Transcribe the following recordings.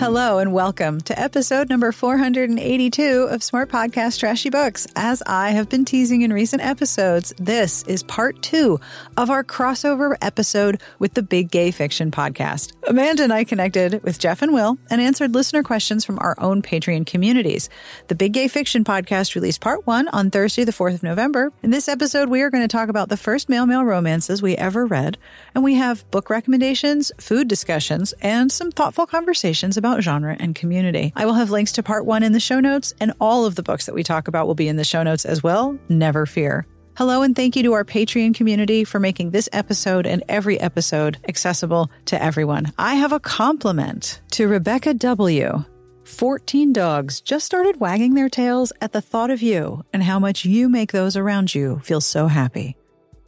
Hello and welcome to episode number 482 of Smart Podcast Trashy Books. As I have been teasing in recent episodes, this is part two of our crossover episode with the Big Gay Fiction podcast. Amanda and I connected with Jeff and Will and answered listener questions from our own Patreon communities. The Big Gay Fiction podcast released part one on Thursday, the 4th of November. In this episode, we are going to talk about the first male male romances we ever read, and we have book recommendations, food discussions, and some thoughtful conversations about genre and community. I will have links to part one in the show notes, and all of the books that we talk about will be in the show notes as well. Never fear. Hello, and thank you to our Patreon community for making this episode and every episode accessible to everyone. I have a compliment to Rebecca W. 14 dogs just started wagging their tails at the thought of you and how much you make those around you feel so happy.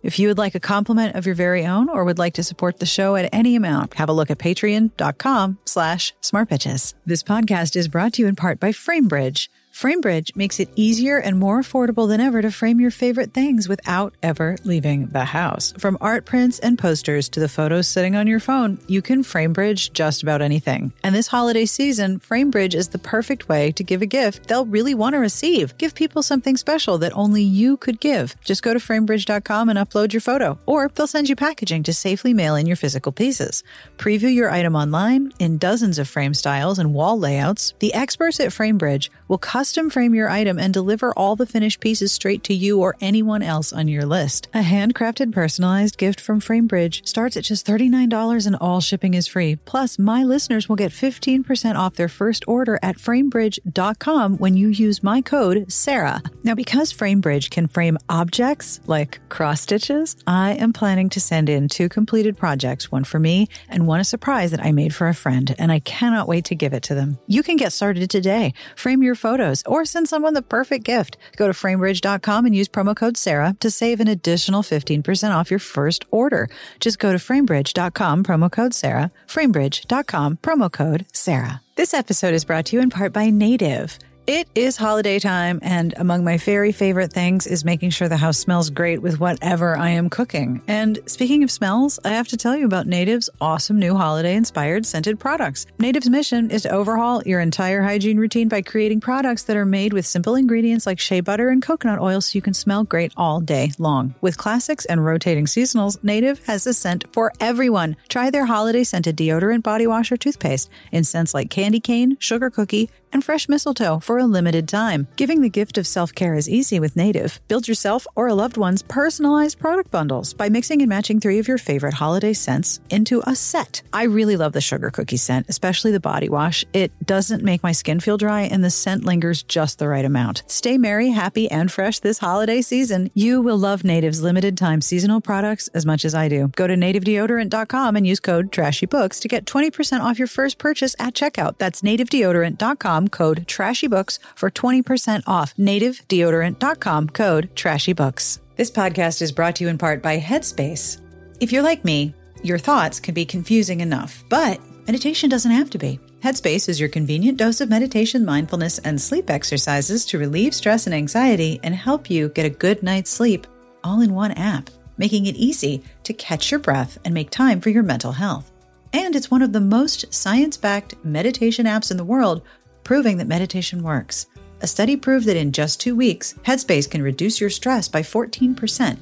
If you would like a compliment of your very own or would like to support the show at any amount, have a look at patreon.com slash smartbitches. This podcast is brought to you in part by FrameBridge. FrameBridge makes it easier and more affordable than ever to frame your favorite things without ever leaving the house. From art prints and posters to the photos sitting on your phone, you can FrameBridge just about anything. And this holiday season, FrameBridge is the perfect way to give a gift they'll really want to receive. Give people something special that only you could give. Just go to framebridge.com and upload your photo, or they'll send you packaging to safely mail in your physical pieces. Preview your item online in dozens of frame styles and wall layouts. The experts at FrameBridge will custom frame your item and deliver all the finished pieces straight to you or anyone else on your list. A handcrafted personalized gift from FrameBridge starts at just $39 and all shipping is free. Plus, my listeners will get 15% off their first order at framebridge.com when you use my code SARAH. Now, because FrameBridge can frame objects like cross stitches, I am planning to send in two completed projects, one for me and one a surprise that I made for a friend, and I cannot wait to give it to them. You can get started today. Frame your photos or send someone the perfect gift. Go to framebridge.com and use promo code Sarah to save an additional 15% off your first order. Just go to framebridge.com, promo code Sarah, framebridge.com, promo code Sarah. This episode is brought to you in part by Native. It is holiday time, and among my very favorite things is making sure the house smells great with whatever I am cooking. And speaking of smells, I have to tell you about Native's awesome new holiday inspired scented products. Native's mission is to overhaul your entire hygiene routine by creating products that are made with simple ingredients like shea butter and coconut oil so you can smell great all day long. With classics and rotating seasonals, Native has a scent for everyone. Try their holiday scented deodorant, body wash, or toothpaste in scents like candy cane, sugar cookie, and fresh mistletoe for a limited time. Giving the gift of self care is easy with Native. Build yourself or a loved one's personalized product bundles by mixing and matching three of your favorite holiday scents into a set. I really love the sugar cookie scent, especially the body wash. It doesn't make my skin feel dry, and the scent lingers just the right amount. Stay merry, happy, and fresh this holiday season. You will love Native's limited time seasonal products as much as I do. Go to nativedeodorant.com and use code TRASHYBOOKS to get 20% off your first purchase at checkout. That's nativedeodorant.com code TRASHYBOOKS for 20% off. native Nativedeodorant.com code TRASHYBOOKS. This podcast is brought to you in part by Headspace. If you're like me, your thoughts can be confusing enough, but meditation doesn't have to be. Headspace is your convenient dose of meditation, mindfulness, and sleep exercises to relieve stress and anxiety and help you get a good night's sleep all in one app. making it easy to catch your breath and make time for your mental health. And it's one of the most science backed meditation apps in the world, proving that meditation works. A study proved that in just two weeks, Headspace can reduce your stress by 14%.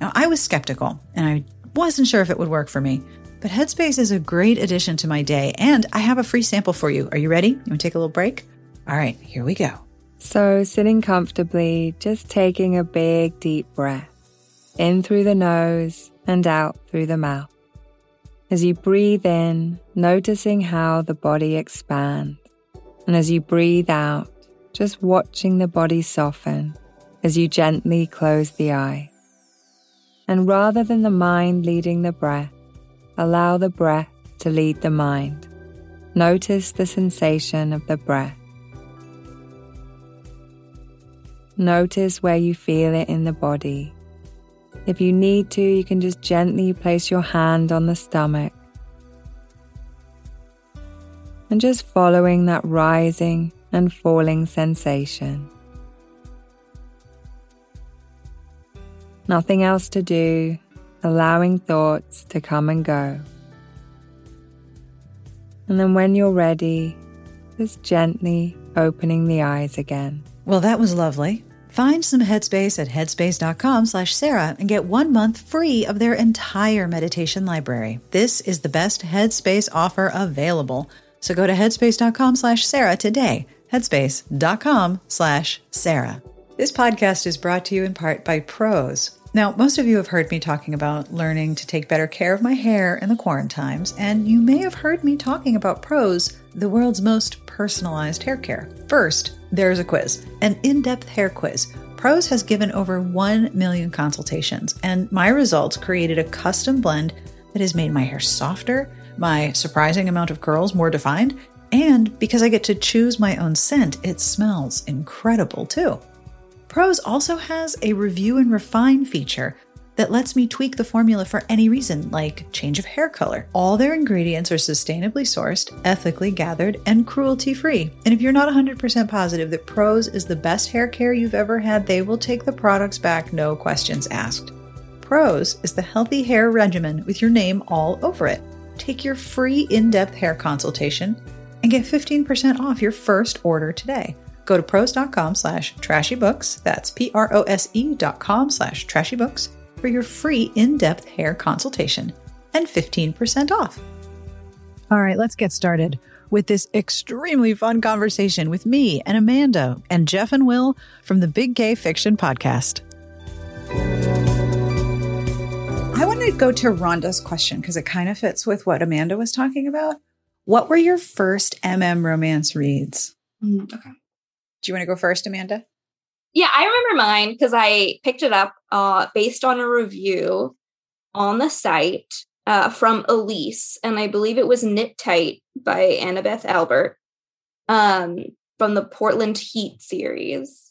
Now, I was skeptical and I wasn't sure if it would work for me, but Headspace is a great addition to my day, and I have a free sample for you. Are you ready? You want to take a little break? All right, here we go. So, sitting comfortably, just taking a big, deep breath in through the nose and out through the mouth. As you breathe in, noticing how the body expands. And as you breathe out, just watching the body soften as you gently close the eye. And rather than the mind leading the breath, allow the breath to lead the mind. Notice the sensation of the breath. Notice where you feel it in the body. If you need to, you can just gently place your hand on the stomach. And just following that rising and falling sensation. Nothing else to do, allowing thoughts to come and go. And then when you're ready, just gently opening the eyes again. Well, that was lovely. Find some headspace at headspace.com slash Sarah and get one month free of their entire meditation library. This is the best headspace offer available. So go to headspace.com slash Sarah today. Headspace.com slash Sarah. This podcast is brought to you in part by Prose. Now, most of you have heard me talking about learning to take better care of my hair in the quarantines, and you may have heard me talking about Prose, the world's most personalized hair care. First, there's a quiz, an in depth hair quiz. Prose has given over 1 million consultations, and my results created a custom blend that has made my hair softer, my surprising amount of curls more defined, and because I get to choose my own scent, it smells incredible too. Prose also has a review and refine feature that lets me tweak the formula for any reason, like change of hair color. All their ingredients are sustainably sourced, ethically gathered, and cruelty free. And if you're not 100% positive that Prose is the best hair care you've ever had, they will take the products back, no questions asked. Prose is the healthy hair regimen with your name all over it. Take your free in depth hair consultation and get 15% off your first order today. Go to prose.com slash trashybooks, that's P-R-O-S-E dot com slash trashybooks, for your free in-depth hair consultation and 15% off. All right, let's get started with this extremely fun conversation with me and Amanda and Jeff and Will from the Big Gay Fiction Podcast. To go to Rhonda's question because it kind of fits with what Amanda was talking about. What were your first MM romance reads? Mm, okay. Do you want to go first, Amanda? Yeah, I remember mine because I picked it up uh, based on a review on the site uh, from Elyse, and I believe it was Knit Tight by Annabeth Albert um, from the Portland Heat series.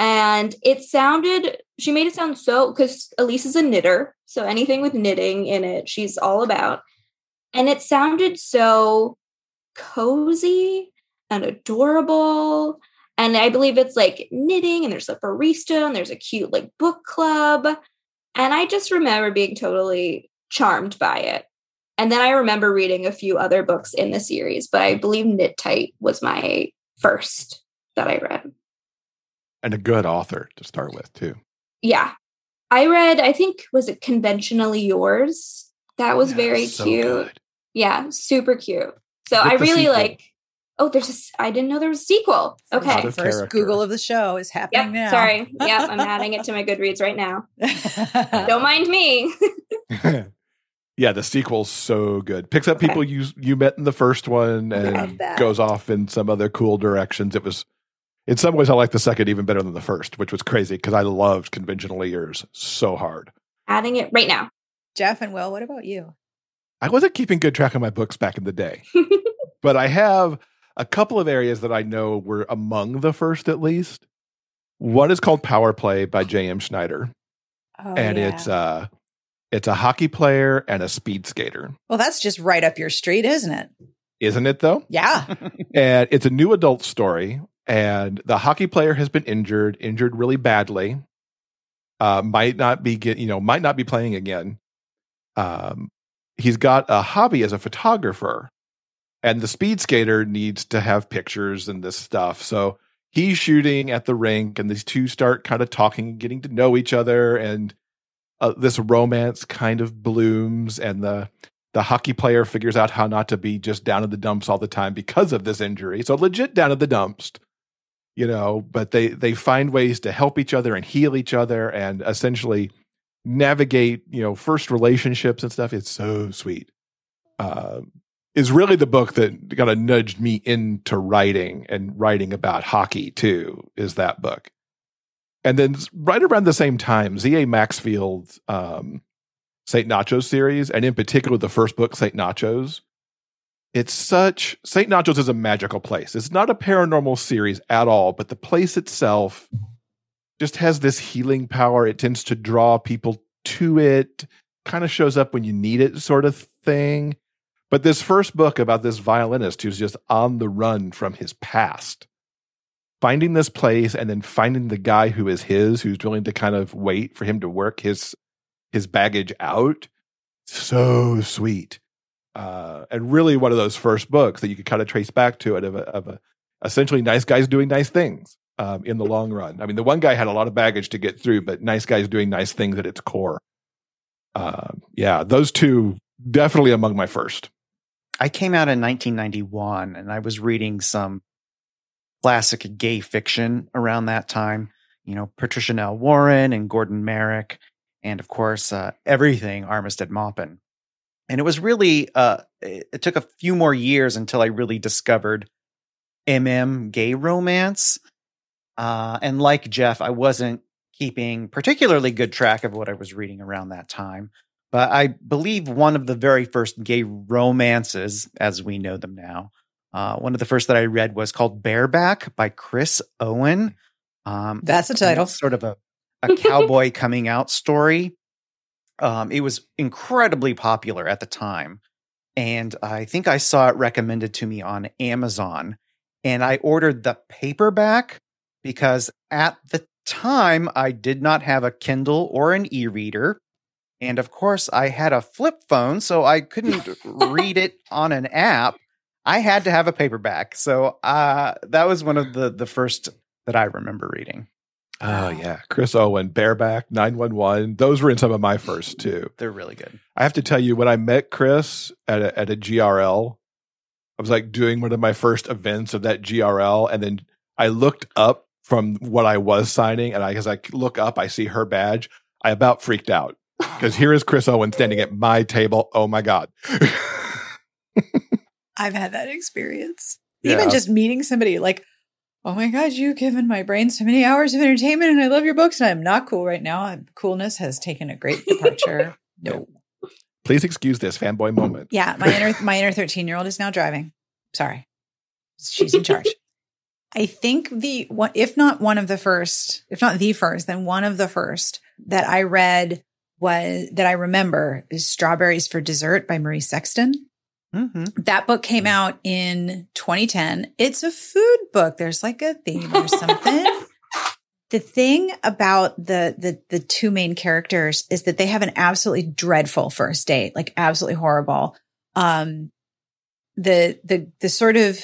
And it sounded, she made it sound so, because Elyse is a knitter. So anything with knitting in it, she's all about. And it sounded so cozy and adorable and I believe it's like knitting and there's a barista and there's a cute like book club. And I just remember being totally charmed by it. And then I remember reading a few other books in the series, but I believe Knit Tight was my first that I read. And a good author to start with, too. Yeah. I read, I think, was it Conventionally Yours? That was yeah, very so cute. Good. Yeah, super cute. So I really like Oh, there's a, I didn't know there was a sequel. Okay. The first Google of the show is happening yep, now. Sorry. Yep. I'm adding it to my Goodreads right now. Don't mind me. yeah, the sequel's so good. Picks up okay. people you you met in the first one and goes off in some other cool directions. It was in some ways I like the second even better than the first, which was crazy because I loved conventionally yours so hard. Adding it right now. Jeff and Will, what about you? I wasn't keeping good track of my books back in the day. but I have a couple of areas that I know were among the first at least. One is called Power Play by J.M. Schneider. Oh, and yeah. it's uh it's a hockey player and a speed skater. Well, that's just right up your street, isn't it? Isn't it though? Yeah. and it's a new adult story and the hockey player has been injured, injured really badly. uh, might not be get you know might not be playing again. Um, he's got a hobby as a photographer, and the speed skater needs to have pictures and this stuff. So he's shooting at the rink, and these two start kind of talking, and getting to know each other, and uh, this romance kind of blooms, and the the hockey player figures out how not to be just down in the dumps all the time because of this injury. So legit down in the dumps, you know. But they they find ways to help each other and heal each other, and essentially navigate, you know, first relationships and stuff. It's so sweet. Uh, is really the book that kind of nudged me into writing and writing about hockey too. Is that book? And then right around the same time, Z.A. Maxfield's um, St. Nachos series, and in particular the first book, St. Nachos. It's such St. Nachos is a magical place. It's not a paranormal series at all, but the place itself just has this healing power. It tends to draw people to it, kind of shows up when you need it, sort of thing. But this first book about this violinist who's just on the run from his past, finding this place and then finding the guy who is his, who's willing to kind of wait for him to work his his baggage out, so sweet. Uh, and really one of those first books that you could kind of trace back to it of a, of a essentially nice guys doing nice things um, in the long run. I mean, the one guy had a lot of baggage to get through, but nice guys doing nice things at its core. Uh, yeah, those two definitely among my first. I came out in 1991 and I was reading some classic gay fiction around that time. You know, Patricia Nell Warren and Gordon Merrick, and of course, uh, everything Armistead Maupin. And it was really, uh, it took a few more years until I really discovered MM gay romance. Uh, and like Jeff, I wasn't keeping particularly good track of what I was reading around that time. But I believe one of the very first gay romances, as we know them now, uh, one of the first that I read was called Bareback by Chris Owen. Um, That's a title. Sort of a, a cowboy coming out story. Um, it was incredibly popular at the time. And I think I saw it recommended to me on Amazon. And I ordered the paperback because at the time I did not have a Kindle or an e reader. And of course, I had a flip phone, so I couldn't read it on an app. I had to have a paperback. So uh, that was one of the, the first that I remember reading. Oh, yeah. Chris Owen, Bareback, 911. Those were in some of my first too. They're really good. I have to tell you, when I met Chris at a, at a GRL, I was like doing one of my first events of that GRL. And then I looked up from what I was signing. And I, as I look up, I see her badge. I about freaked out because here is Chris Owen standing at my table. Oh my God. I've had that experience. Yeah. Even just meeting somebody like, oh my God, you've given my brain so many hours of entertainment and I love your books and I'm not cool right now. Coolness has taken a great departure. no. Please excuse this fanboy moment. Yeah. My inner, my inner 13 year old is now driving. Sorry. She's in charge. I think the one, if not one of the first, if not the first, then one of the first that I read was that I remember is Strawberries for Dessert by Marie Sexton. Mm-hmm. That book came out in 2010. It's a food book. There's like a theme or something. the thing about the, the the two main characters is that they have an absolutely dreadful first date, like absolutely horrible. Um, the the the sort of,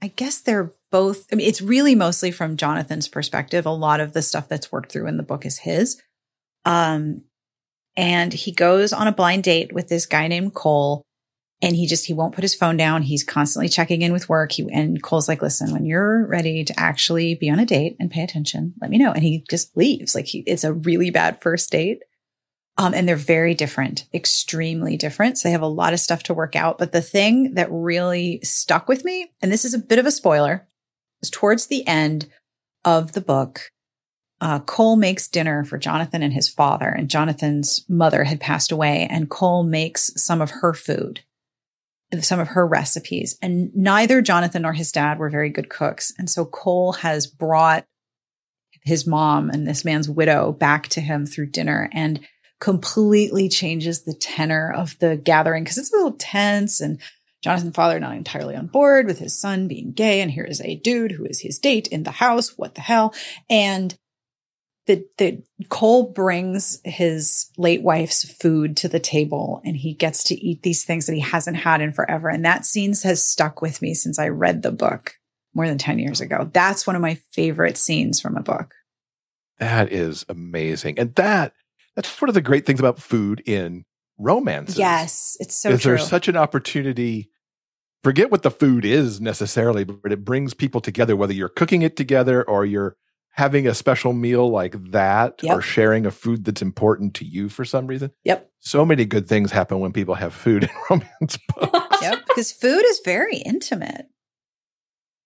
I guess they're both. I mean, it's really mostly from Jonathan's perspective. A lot of the stuff that's worked through in the book is his. Um, and he goes on a blind date with this guy named Cole. And he just, he won't put his phone down. He's constantly checking in with work. He, and Cole's like, listen, when you're ready to actually be on a date and pay attention, let me know. And he just leaves. Like he, it's a really bad first date. Um, and they're very different, extremely different. So they have a lot of stuff to work out. But the thing that really stuck with me, and this is a bit of a spoiler, is towards the end of the book, uh, Cole makes dinner for Jonathan and his father, and Jonathan's mother had passed away, and Cole makes some of her food, some of her recipes. And neither Jonathan nor his dad were very good cooks. And so Cole has brought his mom and this man's widow back to him through dinner and completely changes the tenor of the gathering because it's a little tense and Jonathan's father not entirely on board with his son being gay. And here is a dude who is his date in the house. What the hell? And the the Cole brings his late wife's food to the table and he gets to eat these things that he hasn't had in forever. And that scene has stuck with me since I read the book more than 10 years ago. That's one of my favorite scenes from a book. That is amazing. And that that's one of the great things about food in romances. Yes, it's so is true. there's such an opportunity forget what the food is necessarily, but it brings people together, whether you're cooking it together or you're having a special meal like that Yep. or sharing a food that's important to you for some reason. Yep. So many good things happen when people have food in romance books. Yep. Because food is very intimate.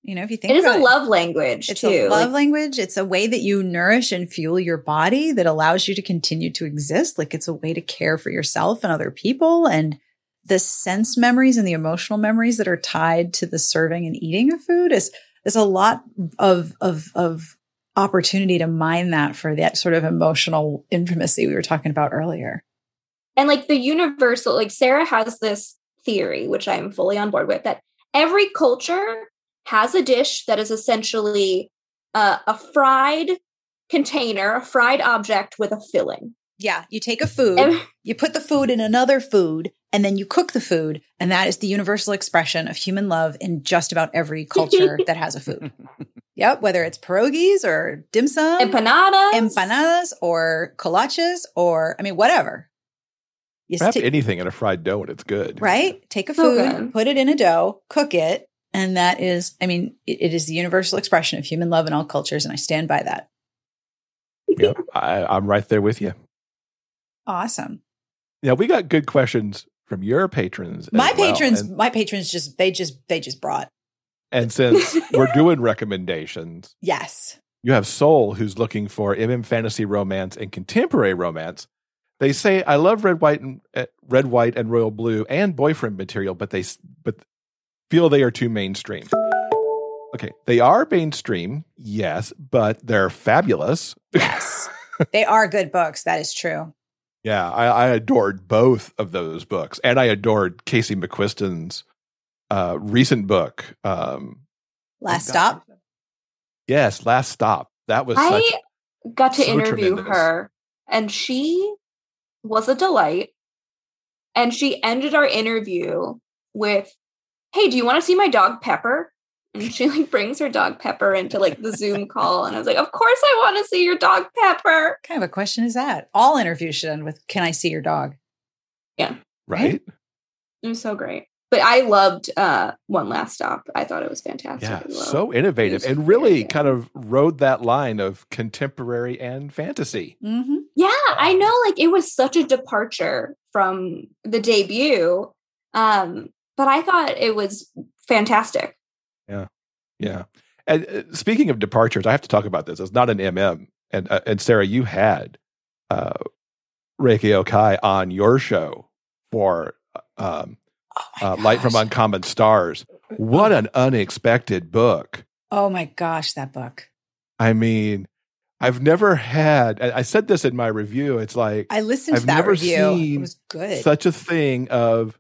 You know, if you think It is about a love language It's too. a love Like, language. It's a way that you nourish and fuel your body that allows you to continue to exist. Like it's a way to care for yourself and other people. And the sense memories and the emotional memories that are tied to the serving and eating of food is is a lot of of of opportunity to mine that for that sort of emotional intimacy we were talking about earlier. and like the universal, like Sarah has this theory, which I'm fully on board with, that every culture has a dish that is essentially uh, a fried container, a fried object with a filling. Yeah, you take a food, Ev- you put the food in another food, and then you cook the food. And that is the universal expression of human love in just about every culture that has a food. Yep, whether it's pierogies or dim sum, empanadas. empanadas or kolaches, or I mean, whatever. You Wrap sti- anything in a fried dough and it's good. right? Take a food, good. put it in a dough, cook it. And that is, I mean, it- it is the universal expression of human love in all cultures. And I stand by that. Yep. I, I'm right there with you. Awesome. Yeah, we got good questions from your patrons. My well. patrons, And- my patrons just, they just, they just brought. And since we're doing recommendations, Yes. you have Soul who's looking for MM fantasy romance and contemporary romance. They say I love red, white, and uh, red, white, and royal blue and boyfriend material, but they but feel they are too mainstream. Okay, they are mainstream, yes, but they're fabulous. Yes. they are good books. That is true. Yeah, I, I adored both of those books, and I adored Casey McQuiston's uh, recent book. Um, Last stop. Yes, Last Stop. That was I such got to so interview tremendous. her, and she was a delight. And she ended our interview with, "Hey, do you want to see my dog Pepper?" And she like brings her dog Pepper into like the Zoom call, and I was like, "Of course, I want to see your dog Pepper." What kind of a question is that? All interviews should end with, can I see your dog? Yeah. Right. It was so great. But I loved uh One Last Stop. I thought it was fantastic. Yeah, so innovative and really very good. kind of rode that line of contemporary and fantasy. Mm-hmm. Yeah, I know like it was such a departure from the debut. Um, but I thought it was fantastic. Yeah. Yeah. And uh, speaking of departures, I have to talk about this. It's not an MM. And uh, and Sarah, you had uh, Ryka Aoki on your show for um, Oh uh, Light from. Uncommon Stars. What an unexpected book. Oh my gosh, that book. I mean, I've never had. I said this in my review. It's like I listened I've to that never review. seen It was good. such a thing of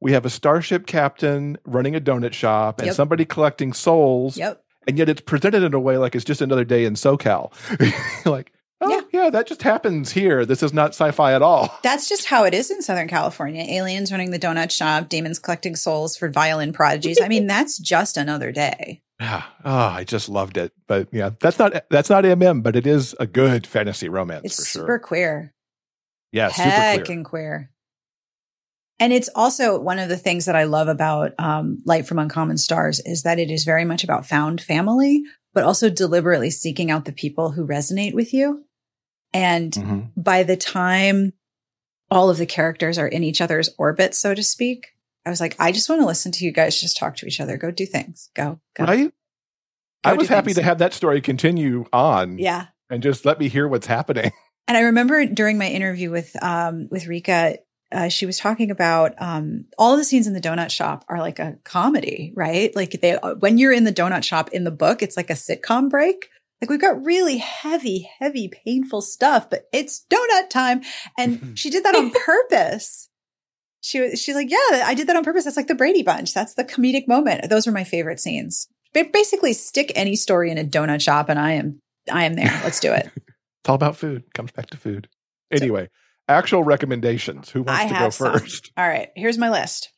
we have a starship captain running a donut shop and Yep. somebody collecting souls yep. and yet it's presented in a way like it's just another day in SoCal. like, oh Yeah. yeah. that just happens here. This is not sci-fi at all. That's just how it is in Southern California. Aliens running the donut shop, demons collecting souls for violin prodigies. I mean, that's just another day. Yeah. Oh, I just loved it. But yeah, that's not that's not MM, but it is a good fantasy romance It's for super queer. Yeah, Heck super clear. and queer. And it's also one of the things that I love about um, Light from Uncommon Stars is that it is very much about found family, but also deliberately seeking out the people who resonate with you. And Mhm. by the time all of the characters are in each other's orbit, so to speak, I was like, I just want to listen to you guys just talk to each other. Go do things. Go, go. Right? I was happy things. to have that story continue on Yeah. and just let me hear what's happening. And I remember during my interview with um with Rika, uh, she was talking about um all of the scenes in the donut shop are like a comedy, right? Like they when you're in the donut shop in the book, it's like a sitcom break. Like we've got really heavy, heavy, painful stuff, but it's donut time, and she did that on purpose. She was she's like, yeah, I did that on purpose. That's like the Brady Bunch. That's the comedic moment. Those were my favorite scenes. Ba- Basically, stick any story in a donut shop, and I am I am there. Let's do it. It's all about food. Comes back to food. Anyway, actual recommendations. Who wants I to go some. first? All right, here's my list.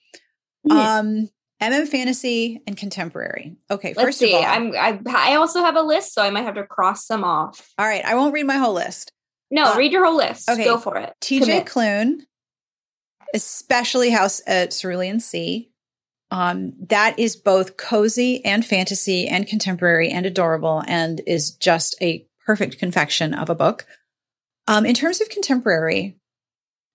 Yeah. Um, MM fantasy and contemporary. Okay, Let's first see. of all, I'm I, I also have a list, so I might have to cross some off. all right. I won't read my whole list. No, Uh, read your whole list. okay. Go for it. TJ Commit. Klune, especially House at Cerulean Sea. Um, that is both cozy and fantasy and contemporary and adorable and is just a perfect confection of a book. Um, in terms of contemporary,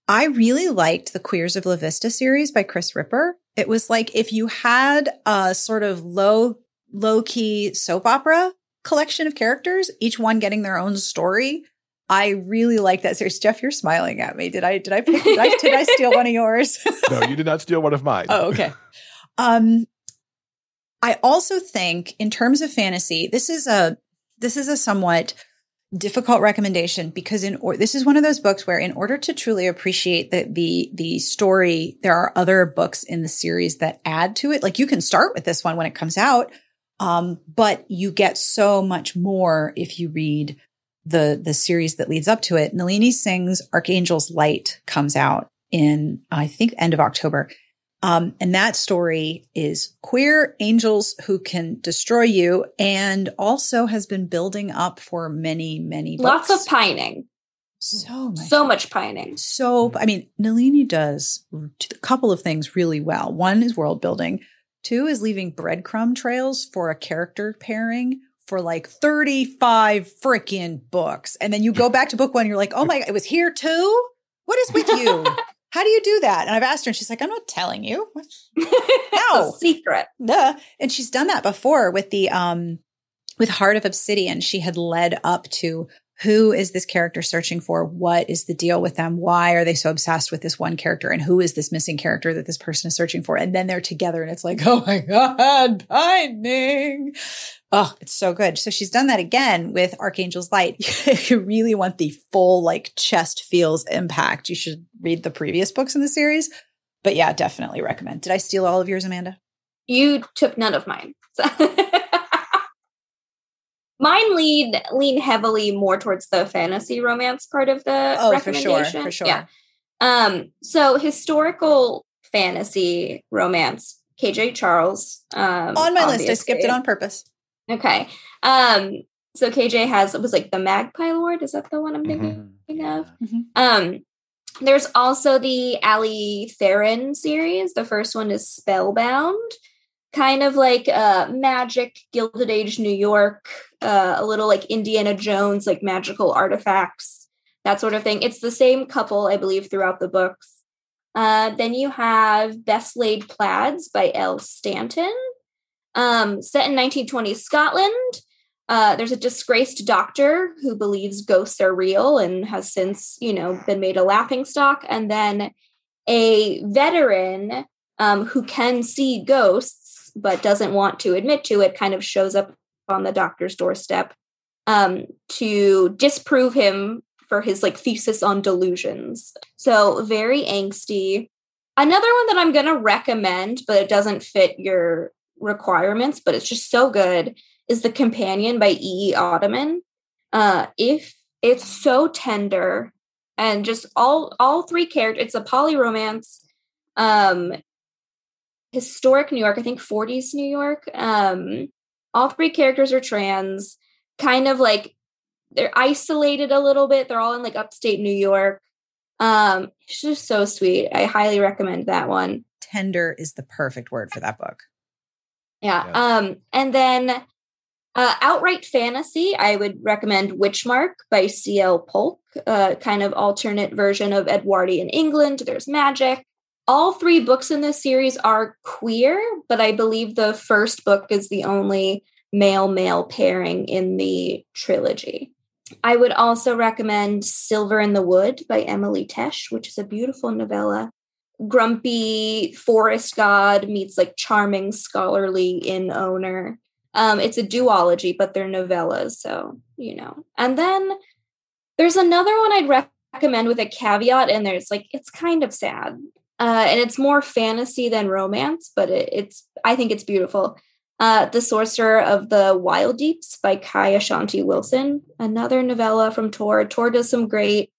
I really liked the Queers of La Vista series by Kris Ripper. It was like if you had a sort of low, low key soap opera collection of characters, each one getting their own story. I really like that series. Jeff, you're smiling at me. Did I did I pick, did, I, did I steal one of yours? No, you did not steal one of mine. oh, okay. Um I also think in terms of fantasy, this is a this is a somewhat difficult recommendation because in or this is one of those books where in order to truly appreciate the the the story, there are other books in the series that add to it. Like you can start with this one when it comes out, um, but you get so much more if you read the the series that leads up to it. Nalini Singh's Archangel's Light comes out in I think end of October. Um, and that story is queer angels who can destroy you and also has been building up for many, many Lots of pining. so much. So much pining. So, I mean, Nalini does a couple of things really well. One is world building. Two is leaving breadcrumb trails for a character pairing for like 35 freaking books. And then you go back to book one, you're like, oh my God, it was here too? What is with you? How do you do that? And I've asked her, and she's like, I'm not telling you. No secret. Duh. And she's done that before with the um with Heart of Obsidian. She had led up to who is this character searching for? What is the deal with them? Why are they so obsessed with this one character? And who is this missing character that this person is searching for? And then they're together and it's like, oh my God, binding. Oh, it's so good. So she's done that again with Archangel's Light. if you really want the full like chest feels impact, you should read the previous books in the series. But yeah, definitely recommend. Did I steal all of yours, Amanda? You took none of mine. So- mine lean lean heavily more towards the fantasy romance part of the Oh, for sure, for sure. Yeah. Um, so historical fantasy romance, KJ Charles. Um, on my list. I skipped it on purpose. Okay. Um, so KJ has it was like the Magpie Lord. Is that the one I'm thinking Mhm. of? Mhm. Um, there's also the Allie Therin series. The first one is Spellbound, kind of like uh, magic, Gilded Age New York, uh, a little like Indiana Jones, like magical artifacts, that sort of thing. It's the same couple, I believe, throughout the books. Uh, then you have Best Laid Plaids by L. Stanton, um, set in 1920s Scotland. Uh, there's a disgraced doctor who believes ghosts are real and has since, you know, been made a laughing stock. And then a veteran um, who can see ghosts but doesn't want to admit to it kind of shows up on the doctor's doorstep um, to disprove him for his like thesis on delusions. So very angsty. Another one that I'm going to recommend, but it doesn't fit your requirements, but it's just so good is The Companion by E. E. Ottoman. Uh, if it's so tender and just all all three characters, it's a poly romance. Um, historic New York, I think 40s New York. Um, all three characters are trans, kind of like they're isolated a little bit. They're all in like upstate New York. Um, it's just so sweet. I highly recommend that one. Tender is the perfect word for that book. Yeah. Yeah. Um, and then uh, outright fantasy, I would recommend Witchmark by C.L. Polk, uh, kind of alternate version of Edwardian England. There's magic. All three books in this series are queer, but I believe the first book is the only male male pairing in the trilogy. I would also recommend Silver in the Wood by Emily Tesh, which is a beautiful novella. Grumpy forest god meets like charming scholarly inn owner. Um, it's a duology, but they're novellas, so you know. And then there's another one I'd recommend with a caveat, and there's like it's kind of sad, uh, and it's more fantasy than romance, but it, it's I think it's beautiful. Uh, the Sorcerer of the Wildeeps by Kai Ashante Wilson, another novella from Tor. Tor does some great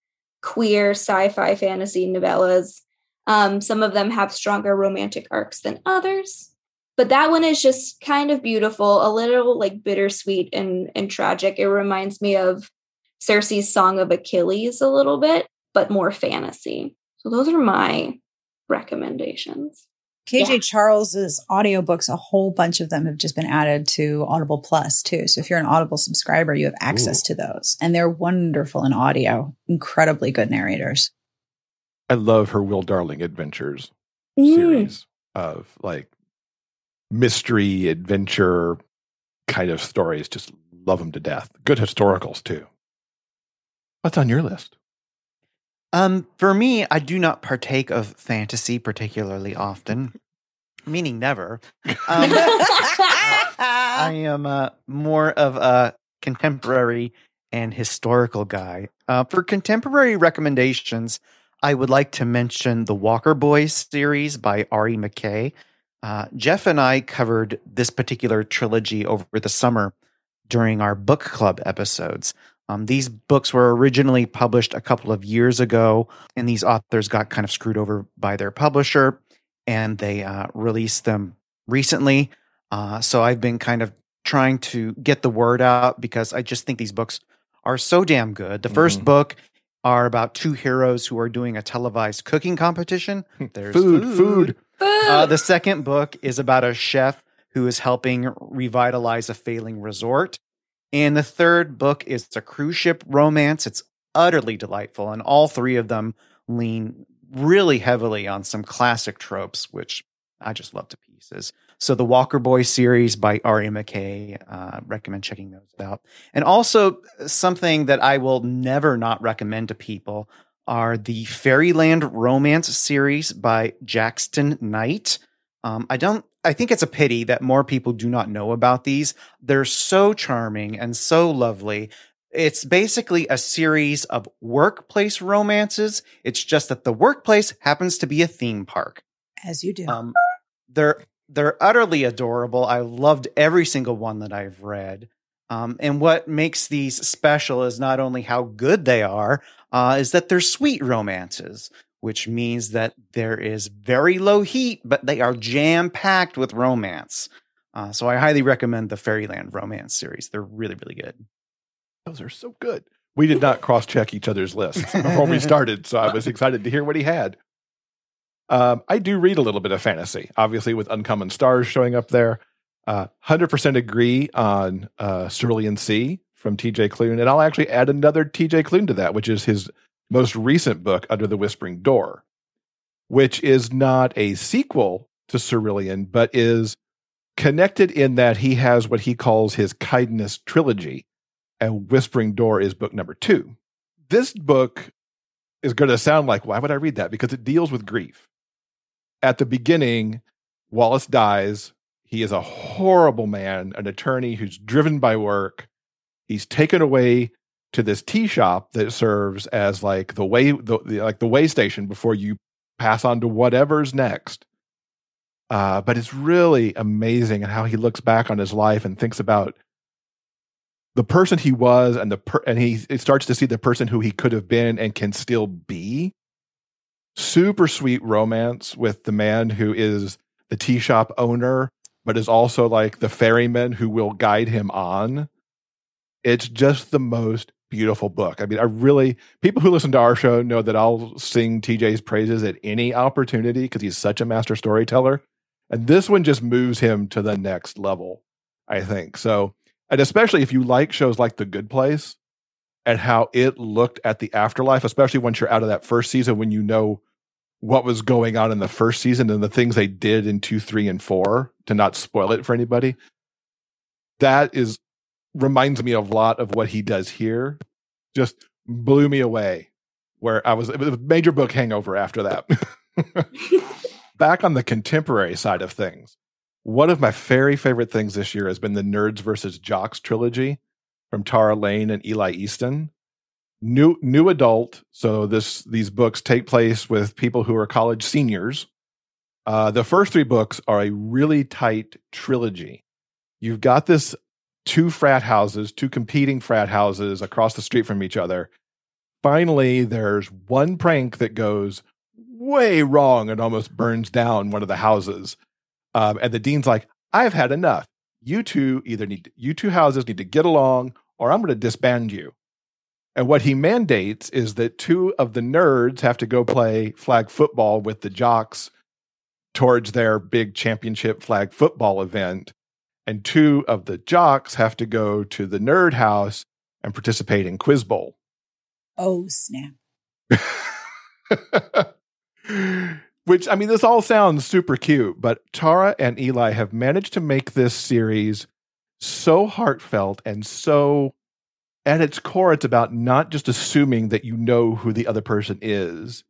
queer sci-fi fantasy novellas. Um, some of them have stronger romantic arcs than others, but that one is just kind of beautiful, a little like bittersweet and and tragic. It reminds me of Circe's Song of Achilles a little bit, but more fantasy. So those are my recommendations. KJ Yeah. Charles's audiobooks, a whole bunch of them have just been added to Audible Plus too. So if you're an Audible subscriber, you have access to those. And they're wonderful in audio, incredibly good narrators. I love her Will Darling Adventures Mm. series of like mystery, adventure kind of stories. Just love them to death. Good historicals too. What's on your list? Um, for me, I do not partake of fantasy particularly often, meaning never. Um, I am uh, more of a contemporary and historical guy. Uh, for contemporary recommendations, I would like to mention the Walker Boys series by Ari McKay. Uh, Jeff and I covered this particular trilogy over the summer during our book club episodes. Um, these books were originally published a couple of years ago, and these authors got kind of screwed over by their publisher, and they uh, released them recently. Uh, so I've been kind of trying to get the word out because I just think these books are so damn good. The 1st Mhm. book are about two heroes who are doing a televised cooking competition. There's food, food. uh, the second book is about a chef who is helping revitalize a failing resort. And the third book is a cruise ship romance. It's utterly delightful. And all three of them lean really heavily on some classic tropes, which I just love to pieces. So the Walker Boy series by Ari McKay, uh, recommend checking those out. And also something that I will never not recommend to people are the Fairyland Romance series by Jackson Knight. Um, I don't. I think it's a pity that more people do not know about these. They're so charming and so lovely. It's basically a series of workplace romances. It's just that the workplace happens to be a theme park. As you do. Um, they're they're utterly adorable. I loved every single one that I've read. Um, and what makes these special is not only how good they are, uh, is that they're sweet romances, which means that there is very low heat, but they are jam packed with romance. Uh, so I highly recommend the Fairyland romance series. They're really, really good. Those are so good. We did not cross check each other's lists before we started, so I was excited to hear what he had. Um, I do read a little bit of fantasy, obviously, with Uncommon Stars showing up there. Uh, 100% agree on uh, Cerulean Sea from TJ Klune. And I'll actually add another TJ Klune to that, which is his most recent book, Under the Whispering Door, which is not a sequel to Cerulean, but is connected in that he has what he calls his kindness trilogy, and Whispering Door is book number two. This book is going to sound like, why would I read that? Because it deals with grief. At the beginning, Wallace dies. He is a horrible man, an attorney who's driven by work. He's taken away to this tea shop that serves as like the way, the, the like the way station before you pass on to whatever's next. Uh, but it's really amazing and how he looks back on his life and thinks about the person he was and the per- and he it starts to see the person who he could have been and can still be. Super sweet romance with the man who is the tea shop owner, but is also like the ferryman who will guide him on. It's just the most beautiful book. I mean, I really people who listen to our show know that I'll sing TJ's praises at any opportunity because he's such a master storyteller. And this one just moves him to the next level, I think. So, and especially if you like shows like The Good Place and how it looked at the afterlife, especially once you're out of that first season when you know what was going on in the first season and the things they did in two, three, and four to not spoil it for anybody. That is reminds me a lot of what he does here. Just blew me away. Where I was, it was a major book hangover after that. Back on the contemporary side of things, one of my very favorite things this year has been the Nerds versus Jocks trilogy from Tara Lain and Eli Easton. New new adult, so this these books take place with people who are college seniors. Uh, the first three books are a really tight trilogy you've got this two frat houses, two competing frat houses across the street from each other. Finally, there's one prank that goes way wrong and almost burns down one of the houses. Um, and the dean's like, I've had enough. You two either need, you two houses need to get along or I'm going to disband you. And what he mandates is that two of the nerds have to go play flag football with the jocks towards their big championship flag football event. And two of the jocks have to go to the nerd house and participate in Quiz Bowl. Oh, snap. Which, I mean, this all sounds super cute, but Tara and Eli have managed to make this series so heartfelt and so at its core, it's about not just assuming that you know who the other person is.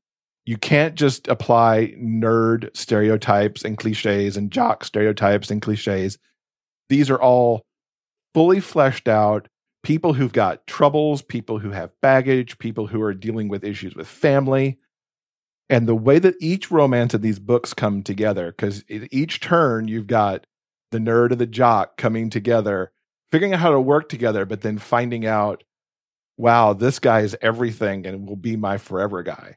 You can't just apply nerd stereotypes and cliches and jock stereotypes and cliches. These are all fully fleshed out people who've got troubles, people who have baggage, people who are dealing with issues with family. And the way that each romance of these books come together, because each turn you've got the nerd and the jock coming together figuring out how to work together, but then finding out, wow, this guy is everything and will be my forever guy.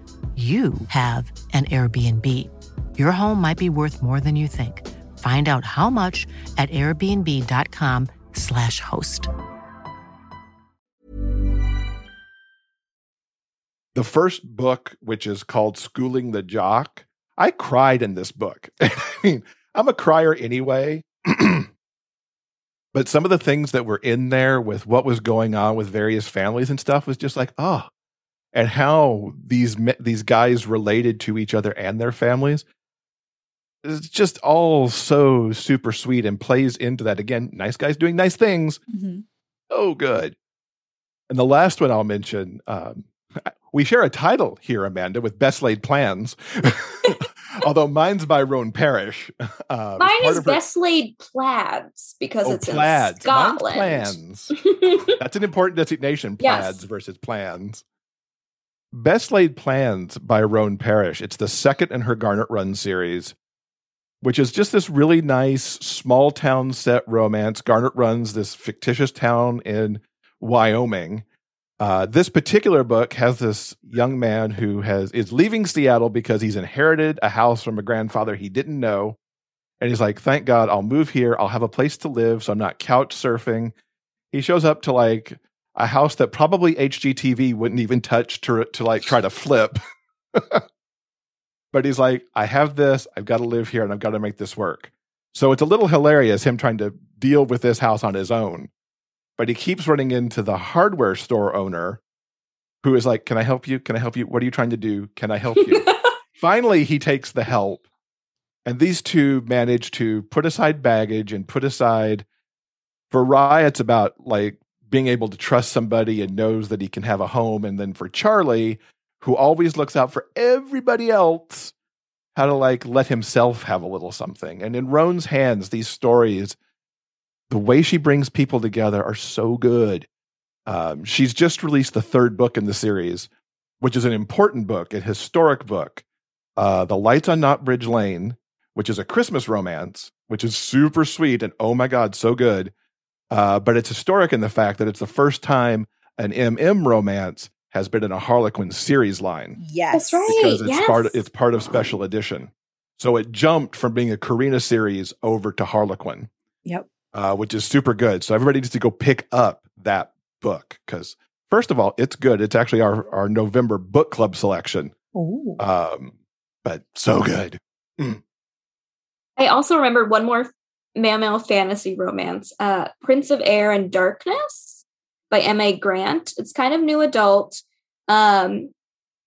you have an Airbnb. Your home might be worth more than you think. Find out how much at airbnb.com/slash host. The first book, which is called Schooling the Jock, I cried in this book. I mean, I'm a crier anyway. but some of the things that were in there with what was going on with various families and stuff was just like, oh, and how these these guys related to each other and their families it's just all so super sweet and plays into that again nice guys doing nice things mm-hmm. oh good and the last one i'll mention um, we share a title here amanda with best laid plans although mine's by Roan Parrish uh, mine is best laid plaids because oh, it's plaids. in scotland plans that's an important designation plaids yes. versus plans Best Laid Plans by Roan Parrish. It's the second in her Garnet Run series, which is just this really nice small town set romance. Garnet Run's this fictitious town in Wyoming. Uh, this particular book has this young man who has is leaving Seattle because he's inherited a house from a grandfather he didn't know, and he's like, "Thank God, I'll move here. I'll have a place to live, so I'm not couch surfing." He shows up to like a house that probably HGTV wouldn't even touch to to like try to flip. but he's like, I have this, I've got to live here and I've got to make this work. So it's a little hilarious him trying to deal with this house on his own. But he keeps running into the hardware store owner who is like, Can I help you? Can I help you? What are you trying to do? Can I help you? Finally, he takes the help. And these two manage to put aside baggage and put aside for Rye, about like being able to trust somebody and knows that he can have a home. And then for Charlie, who always looks out for everybody else, how to like let himself have a little something. And in Roan's hands, these stories, the way she brings people together are so good. Um, she's just released the third book in the series, which is an important book, a historic book, uh, The Lights on Knockbridge Lane, which is a Christmas romance, which is super sweet and oh my God, so good. Uh, but it's historic in the fact that it's the first time an MM romance has been in a Harlequin series line. Yes, that's right. Because it's yes. part of, it's part of special edition. So it jumped from being a Carina series over to Harlequin, Yep. uh, which is super good. So everybody needs to go pick up that book because, first of all, it's good. It's actually our, our November book club selection. Ooh. Um, but so good. I also remember one more male fantasy romance, uh, Prince of Air and Darkness by M.A. Grant. It's kind of new adult. Um,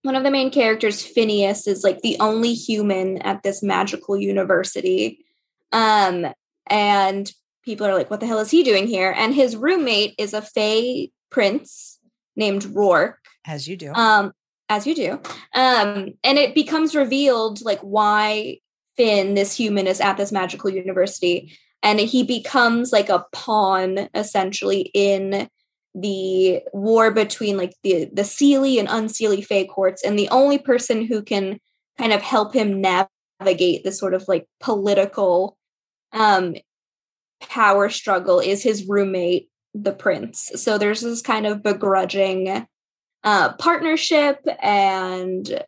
one of the main characters, Phineas, is like the only human at this magical university. Um, and people are like, what the hell is he doing here? And his roommate is a Fey prince named Rourke. As you do. Um, as you do. Um, and it becomes revealed like why Finn, this human, is at this magical university. And he becomes like a pawn essentially in the war between like the the Seelie and unseelie Fey courts. And the only person who can kind of help him navigate this sort of like political um power struggle is his roommate, the prince. So there's this kind of begrudging uh, partnership and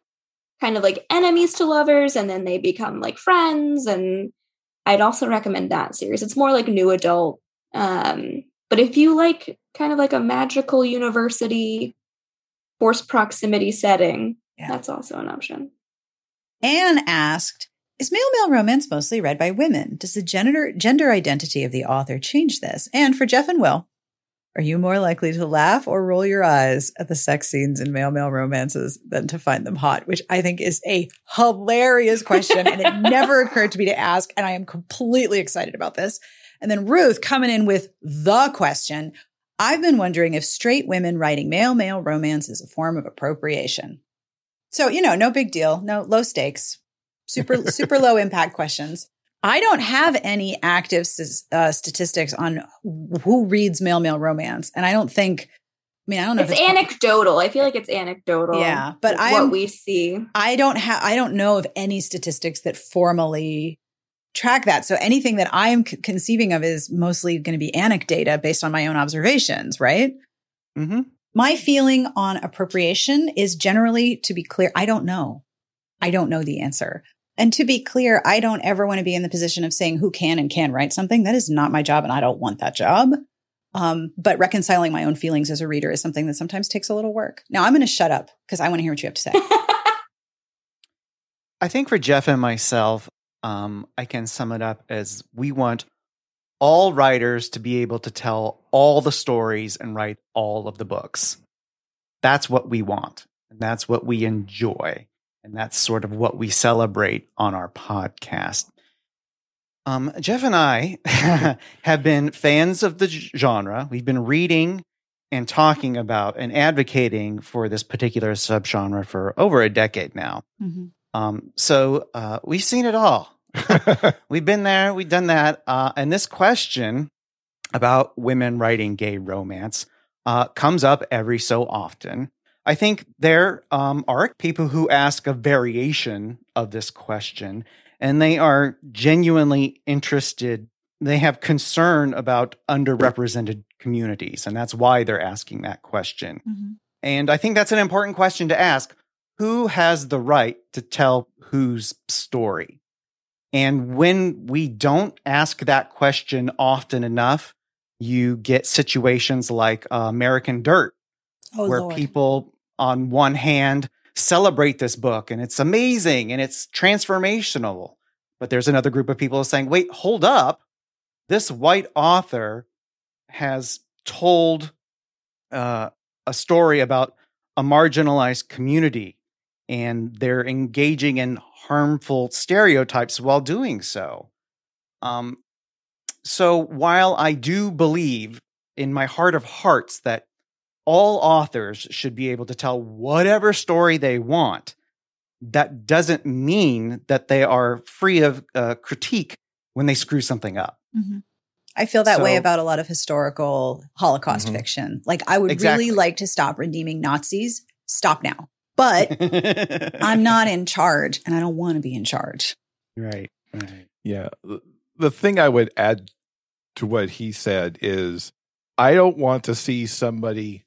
kind of like enemies to lovers, and then they become like friends. And I'd also recommend that series. It's more like new adult. Um, but if you like kind of like a magical university force proximity setting, Yeah. that's also an option. Anne asked, is male male romance mostly read by women? Does the gender gender identity of the author change this? And for Jeff and Will, are you more likely to laugh or roll your eyes at the sex scenes in male male romances than to find them hot? Which I think is a hilarious question. and it never occurred to me to ask. And I am completely excited about this. And then Ruth coming in with the question I've been wondering if straight women writing male male romance is a form of appropriation. So, you know, no big deal, no low stakes, super, super low impact questions. I don't have any active uh, statistics on who reads male male romance. And I don't think, I mean, I don't know It's, if anecdotal. I feel like it's anecdotal. Yeah, but I'm- what we see. I don't have, I don't know of any statistics that formally track that. So anything that I am c- conceiving of is mostly going to be anecdata based on my own observations, right? Mm-hmm. My feeling on appropriation is generally, to be clear, I don't know. I don't know the answer. And to be clear, I don't ever want to be in the position of saying who can and can write something. That is not my job, and I don't want that job. Um, but reconciling my own feelings as a reader is something that sometimes takes a little work. Now I'm going to shut up because I want to hear what you have to say. I think for Jeff and myself, um, I can sum it up as we want all writers to be able to tell all the stories and write all of the books. That's what we want. And that's what we enjoy. And that's sort of what we celebrate on our podcast. Um, Jeff and I have been fans of the genre. We've been reading and talking about and advocating for this particular subgenre for over a decade now. Mhm. Um, so uh, we've seen it all. we've been there, we've done that. Uh, and this question about women writing gay romance uh, comes up every so often. I think there um, are people who ask a variation of this question, and they are genuinely interested. They have concern about underrepresented communities, and that's why they're asking that question. Mhm. And I think that's an important question to ask. Who has the right to tell whose story? And when we don't ask that question often enough, you get situations like uh, American Dirt, Oh, where Lord. people, on one hand, celebrate this book and it's amazing and it's transformational. But there's another group of people saying, wait, hold up. This white author has told uh, a story about a marginalized community and they're engaging in harmful stereotypes while doing so. Um, so while I do believe in my heart of hearts that all authors should be able to tell whatever story they want, that doesn't mean that they are free of uh, critique when they screw something up. Mhm. I feel that way about a lot of historical Holocaust Mhm. fiction. Like, I would Exactly. really like to stop redeeming Nazis. Stop now. But I'm not in charge and I don't want to be in charge. right, right. Yeah. The- The thing I would add to what he said is I don't want to see somebody,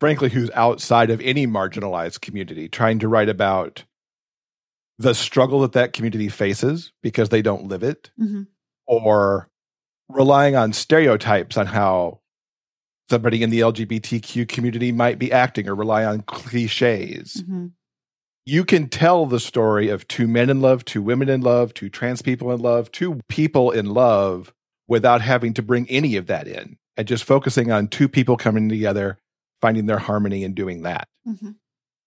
frankly, who's outside of any marginalized community trying to write about the struggle that that community faces because they don't live it Mm-hmm. or relying on stereotypes on how somebody in the LGBTQ community might be acting or rely on cliches. Mm-hmm. You can tell the story of two men in love, two women in love, two trans people in love, two people in love without having to bring any of that in and just focusing on two people coming together, finding their harmony and doing that. Mm-hmm.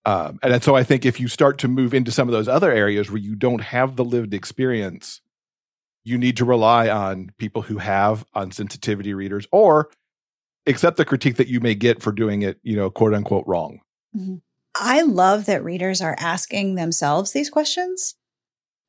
Um, and so I think if you start to move into some of those other areas where you don't have the lived experience, you need to rely on people who have on sensitivity readers or accept the critique that you may get for doing it, you know, quote unquote wrong. I love that readers are asking themselves these questions.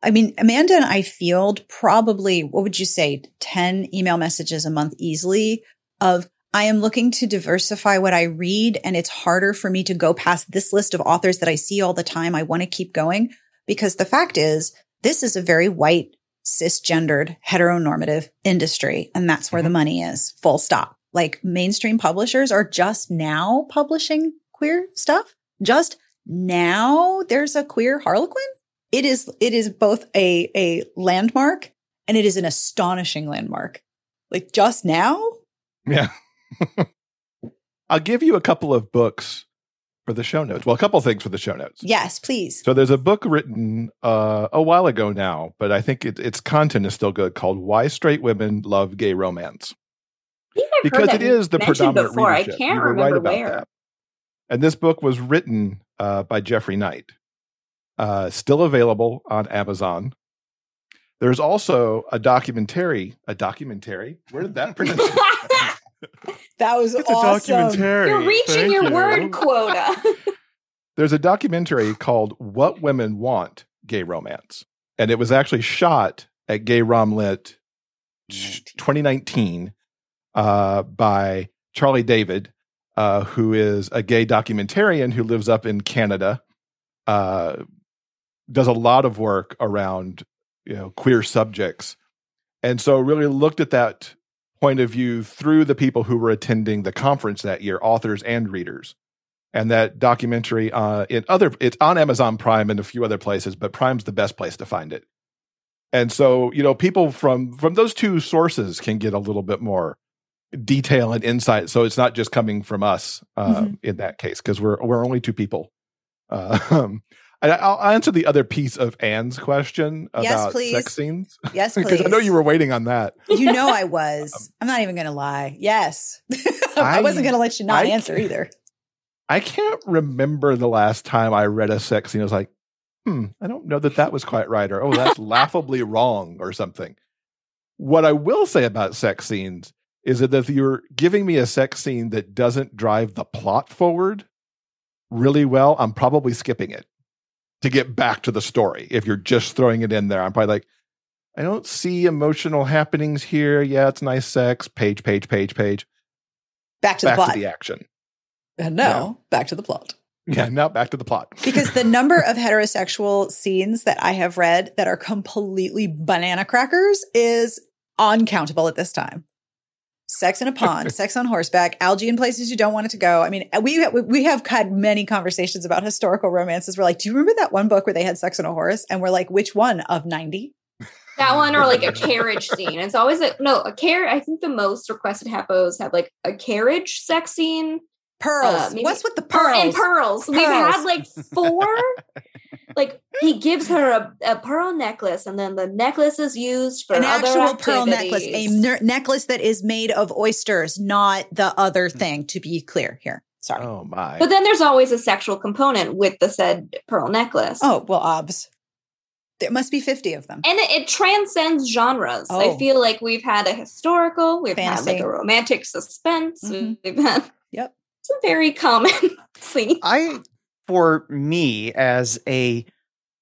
I mean, Amanda and I field probably, what would you say, 10 email messages a month easily of, I am looking to diversify what I read, and it's harder for me to go past this list of authors that I see all the time. I want to keep going because the fact is, this is a very white, cisgendered, heteronormative industry, and that's where the mm-hmm. money is, full stop. Like mainstream publishers are just now publishing queer stuff. Just now there's a queer Harlequin. It is, it is both a, a landmark and it is an astonishing landmark. Like just now, Yeah. I'll give you a couple of books for the show notes. Well, a couple of things for the show notes. yes, please. So there's a book written uh, a while ago now, but I think it, its content is still good called "Why Straight Women Love Gay Romance." I think I've because it is the predominant before. I can't you were remember right about where. that. And this book was written uh, by Jeffrey Knight. Uh, still available on Amazon. There's also a documentary. A documentary. Where did that pronunciation? That was It's a awesome. documentary. You're reaching Thank your you. word quota. There's a documentary called "What Women Want: Gay Romance," and it was actually shot at Gay Rom Lit 2019 uh, by Charlie David, uh, who is a gay documentarian who lives up in Canada. Uh, does a lot of work around you know queer subjects, and so really looked at that point of view through the people who were attending the conference that year, authors and readers and that documentary uh, in other it's on Amazon Prime and a few other places, but Prime's the best place to find it. And so, you know, people from from those two sources can get a little bit more detail and insight. So it's not just coming from us uh, Mhm. in that case because we're we're only two people. Uh, and I'll answer the other piece of Anne's question Yes, about please. sex scenes Yes, please. because. I know you were waiting on that. You know I was. I'm not even going to lie. Yes. I, I- wasn't going to let you not I- answer either. I can't remember the last time I read a sex scene. I was like, hmm, I don't know that that was quite right, or oh, that's laughably wrong, or something. What I will say about sex scenes is that if you're giving me a sex scene that doesn't drive the plot forward really well, I'm probably skipping it to get back to the story. If you're just throwing it in there, I'm probably like, I don't see emotional happenings here. Yeah, it's nice sex. Page, page, page, page. Back to the back plot. to the action. Uh, no, back to the plot. Yeah, now back to the plot. Because the number of heterosexual scenes that I have read that are completely banana crackers is uncountable at this time. Sex in a pond, sex on horseback, algae in places you don't want it to go. I mean, we we have had many conversations about historical romances. We're like, do you remember that one book where they had sex on a horse? And we're like, which one of ninety? that one or like a carriage scene. It's always a no a carriage. I think the most requested hapos have like a carriage sex scene. Pearls. Uh, maybe- What's with the Per- pearls? and pearls. We've had like four. like he gives her a, a pearl necklace, and then the necklace is used for An other actual pearl necklace, a activities. ner- necklace that is made of oysters, not the other thing. To be clear here, sorry. Oh my. But then there's always a sexual component with the said pearl necklace. Oh well, obs. There must be fifty of them. And it, it transcends genres. I Oh. feel like we've had a historical, we've had like a romantic suspense, Mhm. we've had Yep. It's a very common scenes. I, for me, as a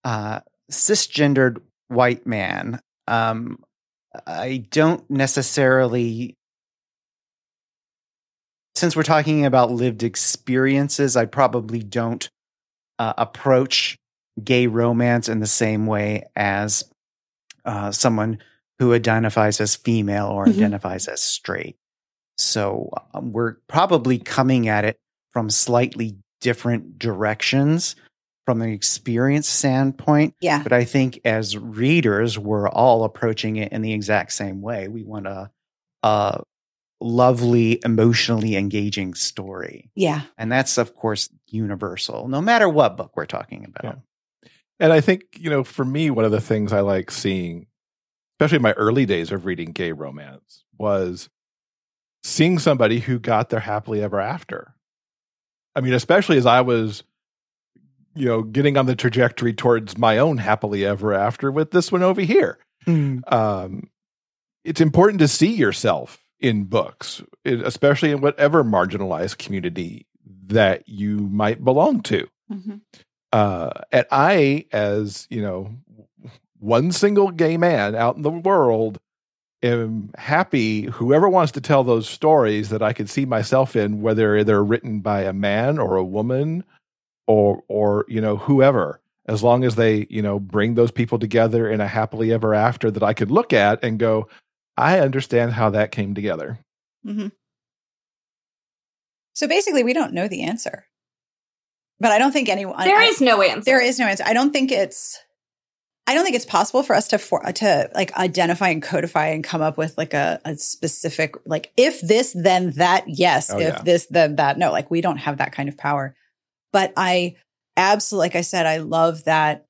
uh, cisgendered white man, um, I don't necessarily. Since we're talking about lived experiences, I probably don't uh, approach gay romance in the same way as uh, someone who identifies as female or Mhm. identifies as straight. So um, we're probably coming at it from slightly different directions from an experience standpoint. Yeah. But I think as readers, we're all approaching it in the exact same way. We want a, a lovely, emotionally engaging story. Yeah. And that's, of course, universal, no matter what book we're talking about. Yeah. And I think, you know, for me, one of the things I like seeing, especially in my early days of reading gay romance, was seeing somebody who got their happily ever after. I mean, especially as I was, you know, getting on the trajectory towards my own happily ever after with this one over here. Mm. Um, it's important to see yourself in books, especially in whatever marginalized community that you might belong to. Mhm. Uh, and I, as you know, one single gay man out in the world, am happy. Whoever wants to tell those stories that I could see myself in, whether they're written by a man or a woman, or or you know whoever, as long as they you know bring those people together in a happily ever after that I could look at and go, I understand how that came together. Mm-hmm. So basically, we don't know the answer. But I don't think anyone. There I- is no answer. There is no answer. I don't think it's. I don't think it's possible for us to for, to like identify and codify and come up with like a, a specific like if this then that yes Oh, if yeah. this then that no like we don't have that kind of power. But I absolutely like I said I love that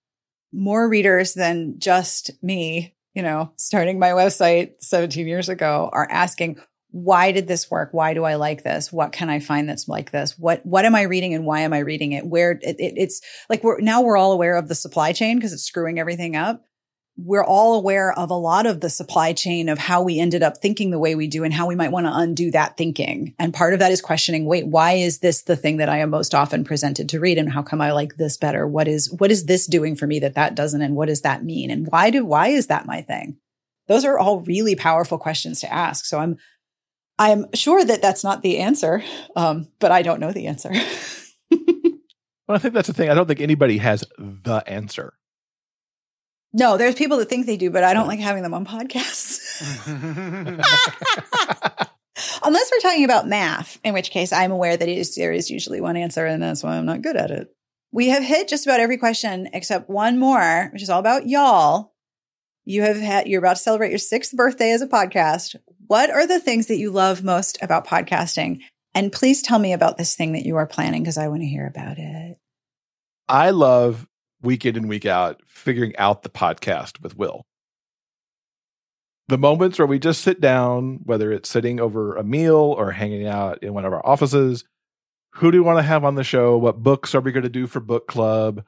more readers than just me, you know, starting my website 17 years ago are asking why did this work? Why do I like this? What can I find that's like this? What what am I reading and why am I reading it? Where it, it, it's like we're now we're all aware of the supply chain because it's screwing everything up. We're all aware of a lot of the supply chain of how we ended up thinking the way we do and how we might want to undo that thinking. And part of that is questioning, wait, why is this the thing that I am most often presented to read and how come I like this better? What is what is this doing for me that that doesn't and what does that mean? And why do why is that my thing? Those are all really powerful questions to ask. So I'm I'm sure that that's not the answer, um, but I don't know the answer. Well, I think that's the thing. I don't think anybody has the answer. no, there's people that think they do, but I don't like having them on podcasts. Unless we're talking about math, in which case I'm aware that it is, there is usually one answer, and that's why I'm not good at it. We have hit just about every question except one more, which is all about y'all. You have had, you're about to celebrate your sixth birthday as a podcast. What are the things that you love most about podcasting? And please tell me about this thing that you are planning because I want to hear about it. I love week in and week out figuring out the podcast with Will. The moments where we just sit down, whether it's sitting over a meal or hanging out in one of our offices, who do we want to have on the show? What books are we going to do for book club?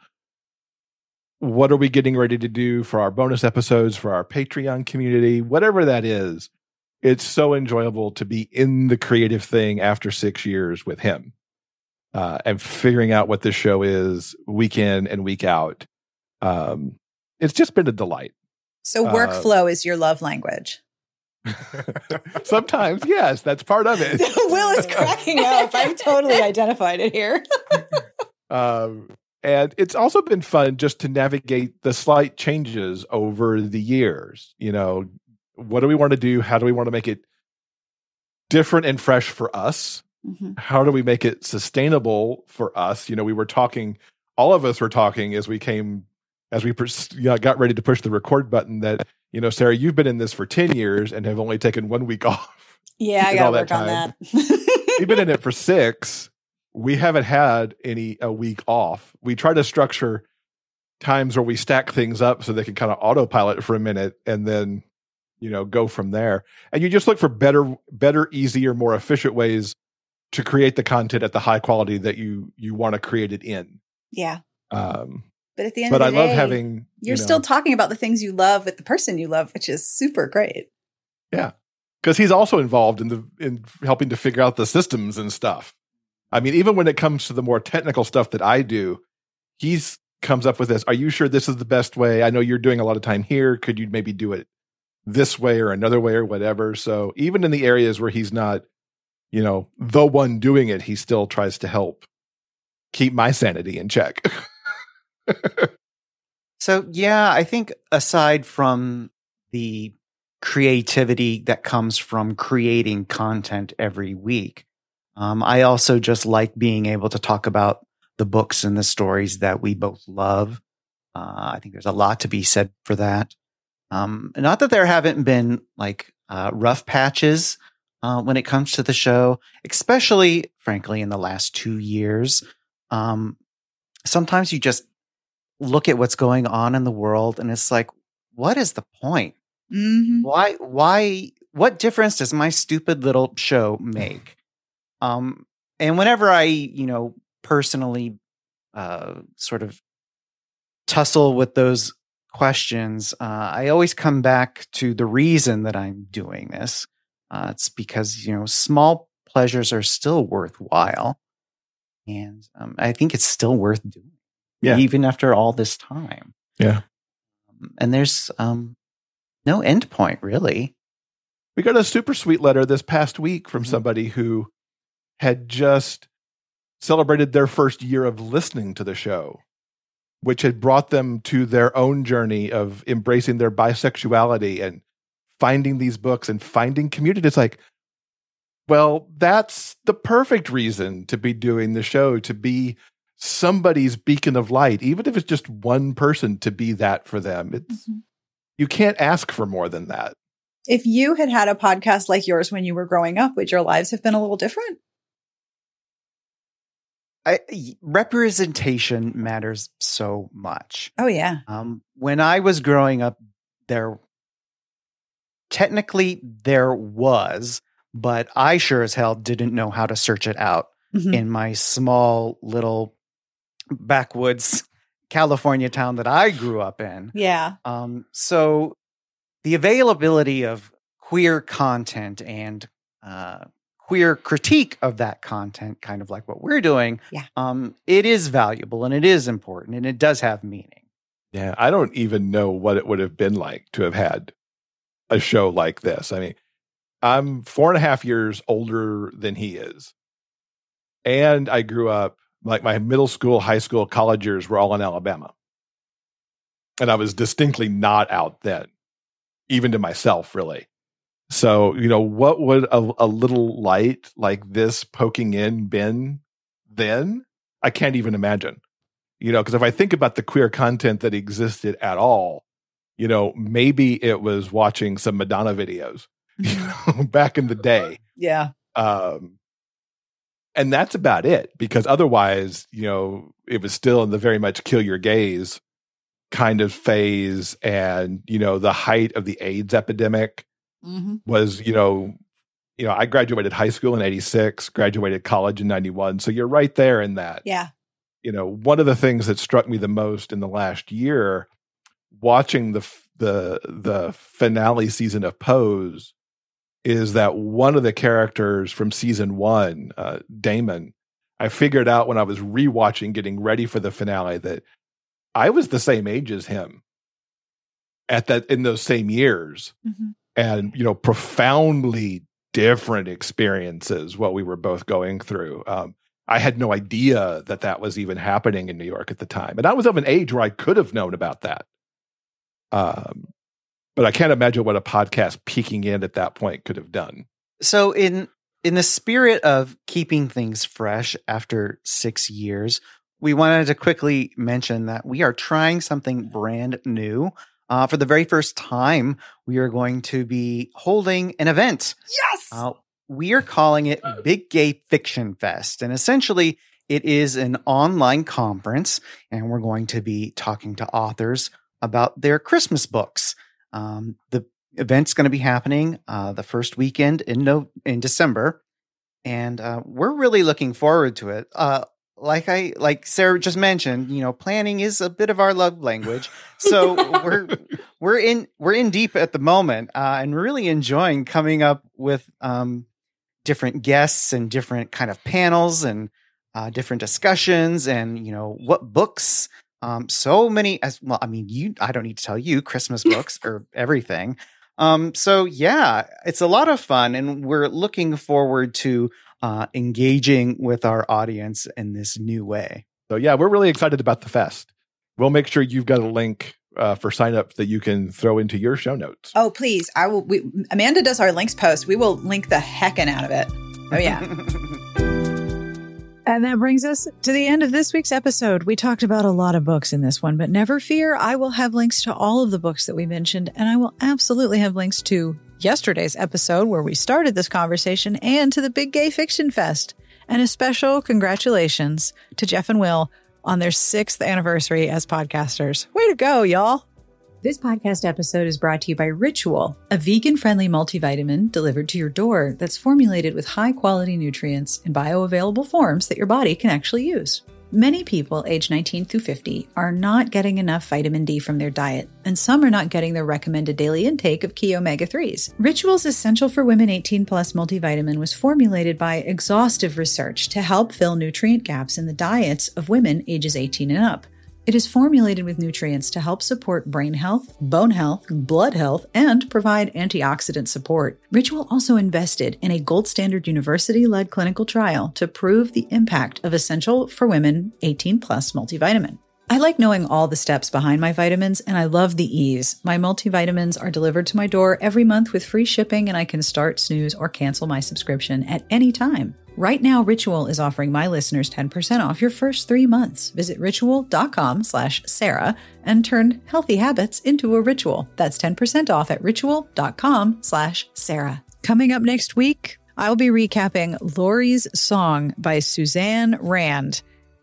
What are we getting ready to do for our bonus episodes for our Patreon community? Whatever that is, it's so enjoyable to be in the creative thing after six years with him uh, and figuring out what this show is week in and week out. Um, it's just been a delight. So Uh, workflow is your love language. Sometimes, yes, that's part of it. Will is cracking up. I've totally identified it here. Um, and it's also been fun just to navigate the slight changes over the years. You know, what do we want to do? How do we want to make it different and fresh for us? Mhm. How do we make it sustainable for us? You know, we were talking, all of us were talking as we came, as we pers- you know, got ready to push the record button that, you know, Sarah, you've been in this for 10 years and have only taken one week off. Yeah, I in got all to that work on time. that. You've been in it for six. We haven't had any a week off. We try to structure times where we stack things up so they can kind of autopilot for a minute and then, you know, go from there. And you just look for better, better, easier, more efficient ways to create the content at the high quality that you you want to create it in. yeah. Um, But at the end but of I the love having you're you know, still talking about the things you love with the person you love, which is super great. Yeah. Because he's also involved in the in helping to figure out the systems and stuff. I mean, even when it comes to the more technical stuff that I do, he's comes up with this. Are you sure this is the best way? I know you're doing a lot of time here. Could you maybe do it this way or another way or whatever? So even in the areas where he's not, you know, the one doing it, he still tries to help keep my sanity in check. So, yeah, I think aside from the creativity that comes from creating content every week, um, I also just like being able to talk about the books and the stories that we both love. Uh, I think there's a lot to be said for that. Um, not that there haven't been like uh, rough patches uh, when it comes to the show, especially, frankly, in the last two years. Um, sometimes you just look at what's going on in the world and it's like, what is the point? Mm-hmm. Why, why, what difference does my stupid little show make? Um, and whenever I, you know, personally, uh, sort of tussle with those questions, uh, I always come back to the reason that I'm doing this. Uh, it's because, you know, small pleasures are still worthwhile. And um, I think it's still worth doing, Yeah. even after all this time. Yeah. And there's um, no end point, really. We got a super sweet letter this past week from Mm-hmm. somebody who had just celebrated their first year of listening to the show, which had brought them to their own journey of embracing their bisexuality and finding these books and finding community. It's like, well, that's the perfect reason to be doing the show, to be somebody's beacon of light, even if it's just one person to be that for them. It's mm-hmm. you can't ask for more than that. If you had had a podcast like yours when you were growing up, would your lives have been a little different? I, representation matters so much. Oh, yeah. Um, when I was growing up, there technically there was, but I sure as hell didn't know how to search it out Mhm. in my small little backwoods California town that I grew up in. Yeah. Um, so the availability of queer content and uh, queer critique of that content, kind of like what we're doing, Yeah. um, it is valuable and it is important and it does have meaning. Yeah, I don't even know what it would have been like to have had a show like this. I mean, I'm four and a half years older than he is. And I grew up like my middle school, high school, college years were all in Alabama. And I was distinctly not out then, even to myself, really. So, you know, what would a, a little light like this poking in been then? I can't even imagine you know because if i think about the queer content that existed at all you know maybe it was watching some madonna videos you know back in the day Yeah. um and that's about it because otherwise you know it was still in the very much kill your gays kind of phase and you know the height of the aids epidemic Mm-hmm. was you know you know i graduated high school in 86 graduated college in 91 so you're right there in that Yeah. you know one of the things that struck me the most in the last year watching the the the finale season of pose is that one of the characters from season one uh, damon i figured out when i was rewatching getting ready for the finale that i was the same age as him at that in those same years Mhm. And you know profoundly different experiences what we were both going through. Um, i had no idea that that was even happening in new york at the time and i was of an age where i could have known about that. Um, but i can't imagine what a podcast peeking in at that point could have done. So in in the spirit of keeping things fresh after 6 years, we wanted to quickly mention that we are trying something brand new. Uh, for the very first time, we are going to be holding an event. Yes. Uh, we are calling it Big Gay Fiction Fest. And essentially, it is an online conference, and we're going to be talking to authors about their Christmas books. Um, the event's going to be happening uh, the first weekend in no in December, and uh, we're really looking forward to it. Uh, like I like Sarah just mentioned, you know, planning is a bit of our love language. So we're we're in we're in deep at the moment, uh, and really enjoying coming up with um, different guests and different kind of panels and uh, different discussions, and you know what books. Um, so many as well. I mean, you. I don't need to tell you Christmas books or everything. Um, so yeah, it's a lot of fun, and we're looking forward to uh, engaging with our audience in this new way. so yeah we're really excited about the fest we'll make sure you've got a link uh, for sign up that you can throw into your show notes Oh, please. I will. We, Amanda does our links post. We will link the heckin' out of it. Oh, yeah. And that brings us to the end of this week's episode. We talked about a lot of books in this one, but never fear, I will have links to all of the books that we mentioned, and I will absolutely have links to yesterday's episode where we started this conversation and to the Big Gay Fiction Fest. And a special congratulations to Jeff and Will on their sixth anniversary as podcasters. Way to go, y'all! This podcast episode is brought to you by Ritual, a vegan friendly multivitamin delivered to your door that's formulated with high quality nutrients in bioavailable forms that your body can actually use. Many people aged 19 through 50 are not getting enough vitamin D from their diet, and some are not getting their recommended daily intake of key omega 3s. Ritual's Essential for Women 18 Plus multivitamin was formulated by exhaustive research to help fill nutrient gaps in the diets of women ages 18 and up. It is formulated with nutrients to help support brain health, bone health, blood health, and provide antioxidant support. Ritual also invested in a gold standard university led clinical trial to prove the impact of Essential for Women 18 Plus multivitamin. I like knowing all the steps behind my vitamins, and I love the ease. My multivitamins are delivered to my door every month with free shipping, and I can start, snooze, or cancel my subscription at any time. Right now, Ritual is offering my listeners 10% off your first three months. Visit ritual.com slash Sarah and turn healthy habits into a ritual. That's 10% off at ritual.com slash Sarah. Coming up next week, I'll be recapping Laurie's Song by Suzanne Rand.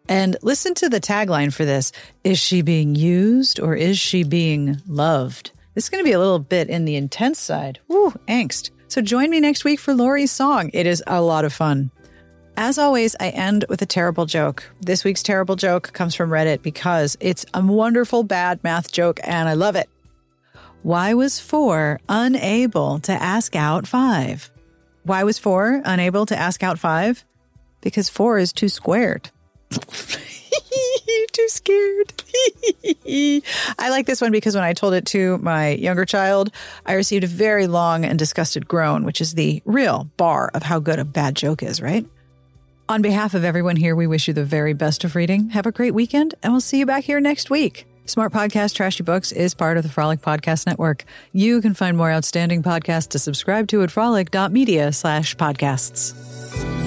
And listen to the tagline for this Is she being used or is she being loved? This is going to be a little bit in the intense side. Woo, angst. So join me next week for Laurie's song. It is a lot of fun. As always, I end with a terrible joke. This week's terrible joke comes from Reddit because it's a wonderful bad math joke and I love it. Why was four unable to ask out five? Why was four unable to ask out five? Because four is two squared. too scared. I like this one because when I told it to my younger child, I received a very long and disgusted groan, which is the real bar of how good a bad joke is, right? On behalf of everyone here, we wish you the very best of reading. Have a great weekend, and we'll see you back here next week. Smart Podcast Trashy Books is part of the Frolic Podcast Network. You can find more outstanding podcasts to subscribe to at frolic.media slash podcasts.